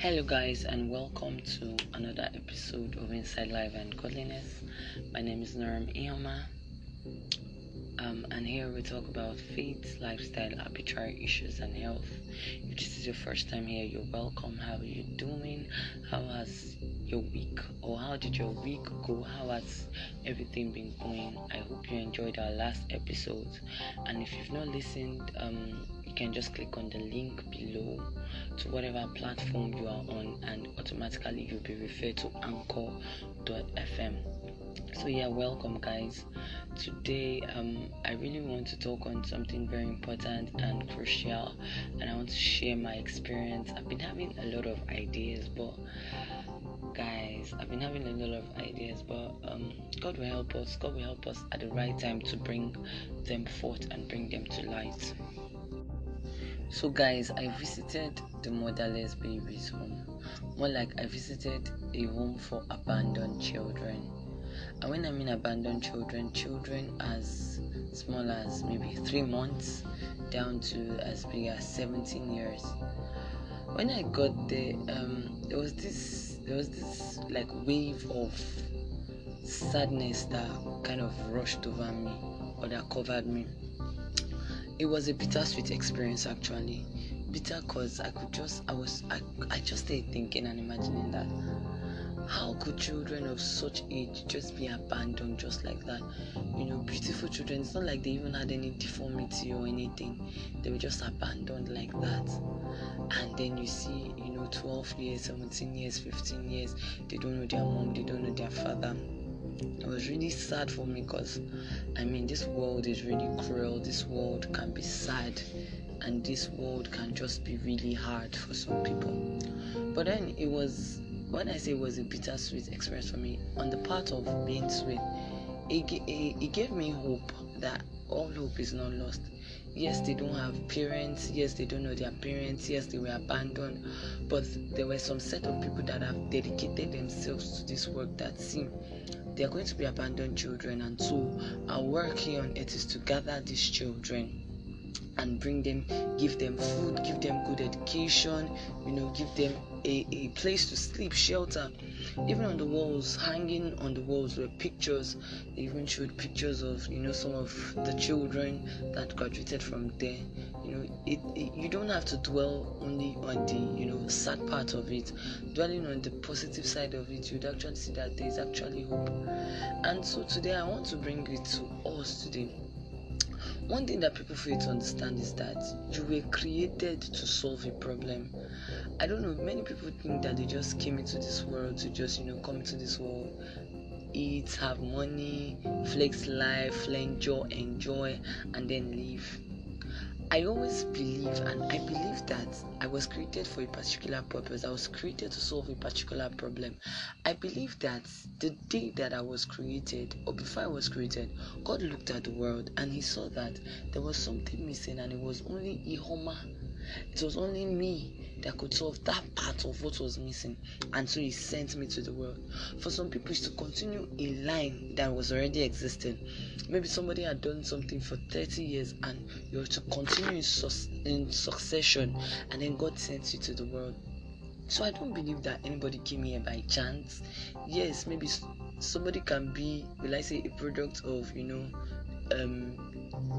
Hello, guys, and welcome to another episode of Inside Life and Godliness. My name is Norm Ioma, um, and here we talk about faith, lifestyle, arbitrary issues, and health. If this is your first time here, you're welcome. How are you doing? How has your week, or how did your week go? How has everything been going? I hope you enjoyed our last episode, and if you've not listened, um, can just click on the link below to whatever platform you are on and automatically you'll be referred to anchor.fm so yeah welcome guys. Today um i really want to talk on something very important and crucial and i want to share my experience. I've been having a lot of ideas but guys i've been having a lot of ideas but um god will help us. God will help us at the right time to bring them forth and bring them to light so, guys, I visited the motherless babies home. More like I visited a home for abandoned children. And when I mean abandoned children, children as small as maybe three months down to as big as 17 years. When I got there, um, there was this there was this like wave of sadness that kind of rushed over me or that covered me it was a bittersweet experience actually. Bitter cause i could just i was I, I just stayed thinking and imagining that how could children of such age just be abandoned just like that? You know beautiful children it's not like they even had any deformity or anything. They were just abandoned like that. And then you see you know 12 years 17 years 15 years they don't know their mom they don't know their father it was really sad for me because I mean, this world is really cruel. This world can be sad, and this world can just be really hard for some people. But then it was when I say it was a bittersweet experience for me, on the part of being sweet, it, it, it gave me hope that all hope is not lost. Yes, they don't have parents. Yes, they don't know their parents. Yes, they were abandoned. But there were some set of people that have dedicated themselves to this work that seem they are going to be abandoned children, and so our work here on earth is to gather these children and bring them, give them food, give them good education, you know, give them a, a place to sleep, shelter. Even on the walls, hanging on the walls were pictures. They even showed pictures of, you know, some of the children that graduated from there. You know, it, it you don't have to dwell only on the, you know, sad part of it. Dwelling on the positive side of it, you'd actually see that there is actually hope. And so today I want to bring it to us today one thing that people fail to understand is that you were created to solve a problem. I don't know, many people think that they just came into this world to just, you know, come into this world, eat, have money, flex life, enjoy, enjoy, and then leave. I always believe, and I believe that I was created for a particular purpose. I was created to solve a particular problem. I believe that the day that I was created, or before I was created, God looked at the world and He saw that there was something missing, and it was only Ihoma. It was only me that could solve that part of what was missing. And so he sent me to the world. For some people, it's to continue a line that was already existing. Maybe somebody had done something for 30 years and you're to continue in, su- in succession, and then God sent you to the world. So I don't believe that anybody came here by chance. Yes, maybe somebody can be, will I say, a product of, you know, um,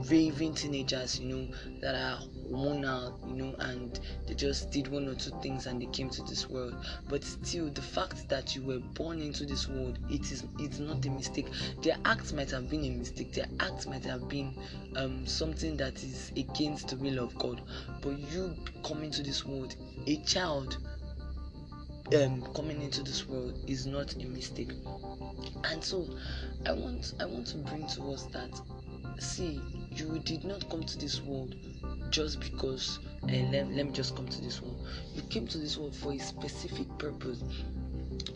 raving teenagers, you know, that are worn out, you know, and they just did one or two things and they came to this world. But still, the fact that you were born into this world, it is it's not a mistake. Their acts might have been a mistake. Their acts might have been um, something that is against the will of God. But you coming to this world, a child um, coming into this world is not a mistake. And so, I want I want to bring to us that see you did not come to this world just because and uh, let, let me just come to this world you came to this world for a specific purpose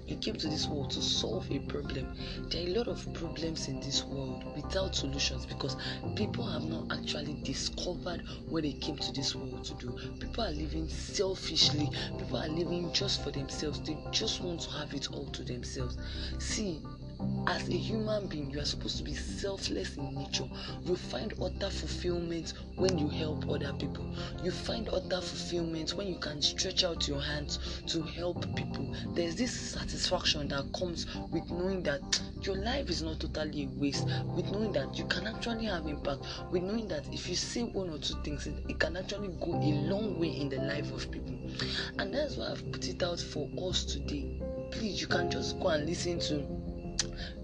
you came to this world to solve a problem. There are a lot of problems in this world without solutions because people have not actually discovered what they came to this world to do. People are living selfishly, people are living just for themselves. They just want to have it all to themselves. See, as a human being, you are supposed to be selfless in nature. You find utter fulfillment when you help other people. You find utter fulfillment when you can stretch out your hands to help people. There's this satisfaction that comes with knowing that your life is not totally a waste, with knowing that you can actually have impact, with knowing that if you say one or two things, it, can actually go a long way in the life of people. And that's why I've put it out for us today. Please, you can just go and listen to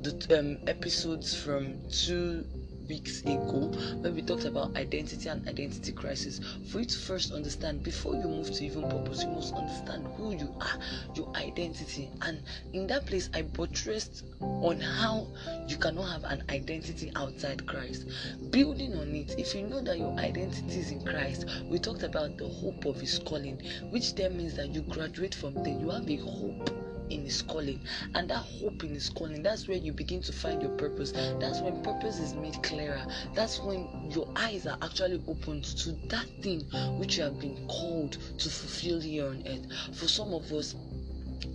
the um, episodes from two weeks ago when we talked about identity and identity crisis. For you to first understand, before you move to even purpose, you must understand who you are, your identity. And in that place, I buttressed on how you cannot have an identity outside Christ. Building on it, if you know that your identity is in Christ, we talked about the hope of His calling, which then means that you graduate from there, you have a hope in his calling. And that hope in his calling that's where you begin to find your purpose. That's when purpose is made clearer. That's when your eyes are actually opened to that thing which you have been called to fulfill here on earth. For some of us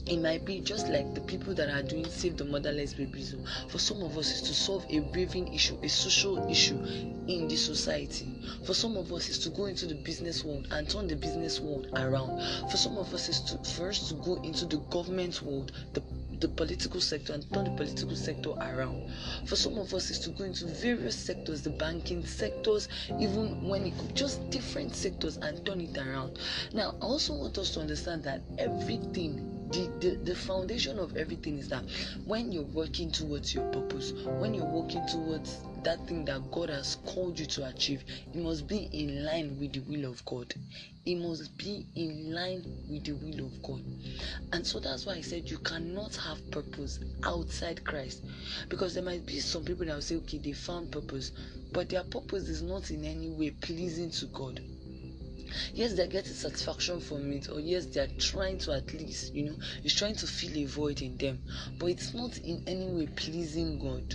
it might be just like the people that are doing save the motherless babies oh. for some of us is to solve a raving issue a social issue in the society for some of us is to go into the business world and turn the business world around for some of us is to first to go into the government world the the political sector and turn the political sector around. For some of us, is to go into various sectors, the banking sectors, even when it could just different sectors and turn it around. Now, I also want us to understand that everything the, the, the foundation of everything is that when you're working towards your purpose, when you're working towards that thing that God has called you to achieve, it must be in line with the will of God. It must be in line with the will of God. And so that's why I said you cannot have purpose outside Christ. Because there might be some people that will say, okay, they found purpose, but their purpose is not in any way pleasing to God yes they're getting satisfaction from it or yes they're trying to at least you know it's trying to fill a void in them. But it's not in any way pleasing god.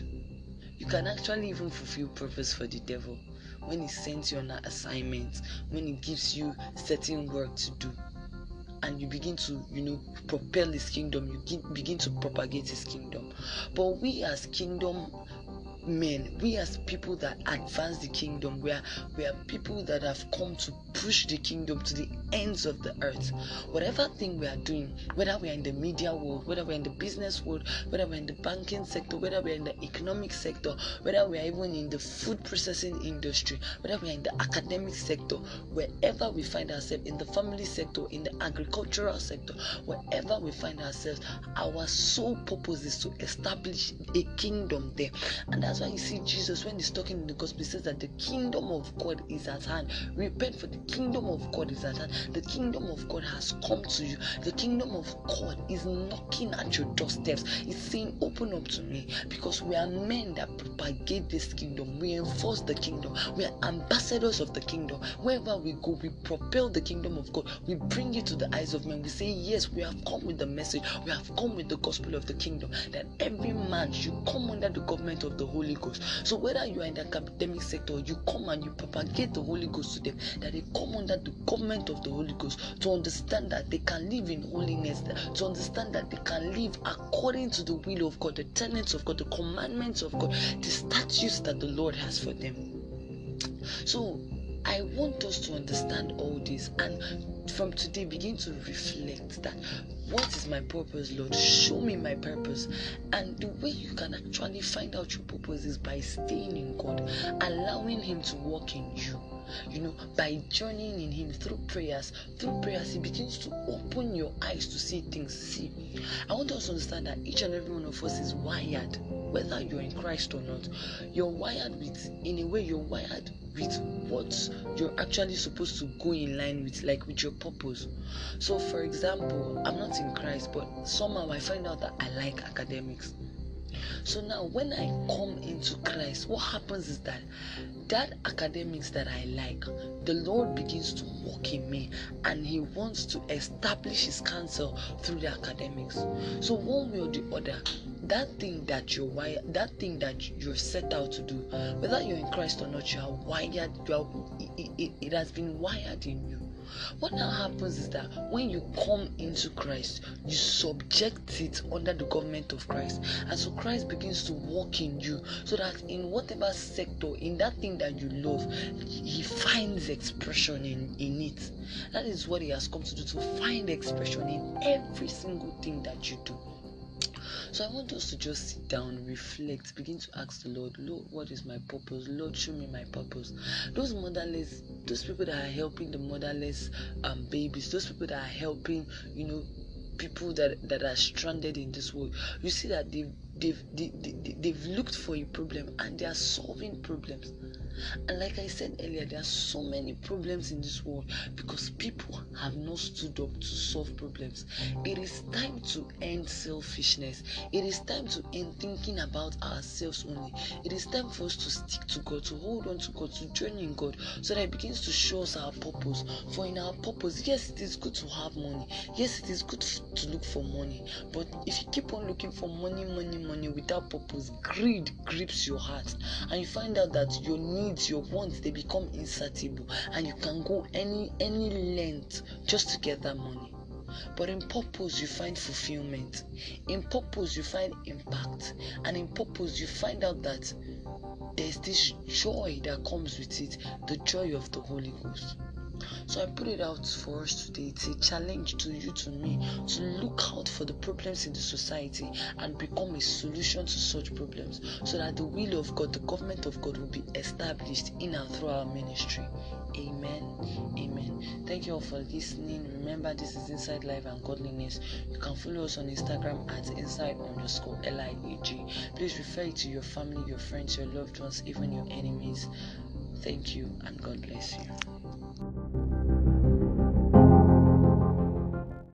You can actually even fulfill purpose for the devil when he sends you on an assignment when he gives you certain work to do and you begin to you know propel his kingdom you begin to propagate his kingdom. But we as kingdom men. We as people that advance the kingdom we are we are people that have come to push the kingdom to the ends of the earth. Whatever thing we are doing whether we are in the media world whether we're in the business world whether we're in the banking sector whether we're in the economic sector whether we are even in the food processing industry whether we are in the academic sector wherever we find ourselves in the family sector in the agricultural sector wherever we find ourselves our sole purpose is to establish a kingdom there. And that's why you see Jesus when he's talking in the gospel, he says that the kingdom of God is at hand. Repent for the kingdom of God is at hand. The kingdom of God has come to you. The kingdom of God is knocking at your doorsteps. It's saying, Open up to me because we are men that propagate this kingdom. We enforce the kingdom. We are ambassadors of the kingdom. Wherever we go, we propel the kingdom of God. We bring it to the eyes of men. We say, Yes, we have come with the message. We have come with the gospel of the kingdom that every man should come under the government of the Holy Holy Ghost. So whether you are in the academic sector, you come and you propagate the Holy Ghost to them, that they come under the government of the Holy Ghost to understand that they can live in holiness, to understand that they can live according to the will of God, the tenets of God, the commandments of God, the statutes that the Lord has for them. So I want us to understand all this and from today begin to reflect that what is my purpose, Lord? Show me my purpose. And the way you can actually find out your purpose is by staying in God, allowing Him to work in you. You know, by journeying in Him through prayers. Through prayers, He begins to open your eyes to see things. See, I want us to understand that each and every one of us is wired, whether you're in Christ or not. You're wired with, in a way, you're wired with what you're actually supposed to go in line with, like with your purpose. So, for example, I'm not in Christ, but somehow I find out that I like academics. So now, when I come into Christ, what happens is that that academics that I like, the Lord begins to work in me and He wants to establish His counsel through the academics. So, one way or the other, that thing that you're wired, that thing that you're set out to do, whether you're in Christ or not, you are wired, you are, it, it, it has been wired in you. What now happens is that when you come into Christ, you subject it under the government of Christ. And so Christ begins to work in you so that in whatever sector, in that thing that you love, He finds expression in, in it. That is what He has come to do to find expression in every single thing that you do. So I want us to just sit down, reflect, begin to ask the Lord, Lord, what is my purpose? Lord, show me my purpose. Those motherless, those people that are helping the motherless um, babies, those people that are helping, you know, people that that are stranded in this world, you see that they've they've they, they, they've looked for a problem and they are solving problems and like I said earlier, there are so many problems in this world because people have not stood up to solve problems. It is time to end selfishness. It is time to end thinking about ourselves only. It is time for us to stick to God, to hold on to God, to join in God, so that it begins to show us our purpose. For in our purpose, yes, it is good to have money. Yes, it is good to look for money. But if you keep on looking for money, money, money without purpose, greed grips your heart, and you find out that your need needs, your wants, they become insatiable, and you can go any any length just to get that money. But in purpose, you find fulfillment. In purpose, you find impact. And in purpose, you find out that there's this joy that comes with it the joy of the Holy Ghost. So I put it out for us today. It's a challenge to you, to me, to look out for the problems in the society and become a solution to such problems so that the will of God, the government of God, will be established in and through our ministry. Amen. Amen. Thank you all for listening. Remember, this is Inside Life and Godliness. You can follow us on Instagram at inside underscore L-I-A-G. Please refer it to your family, your friends, your loved ones, even your enemies. Thank you and God bless you.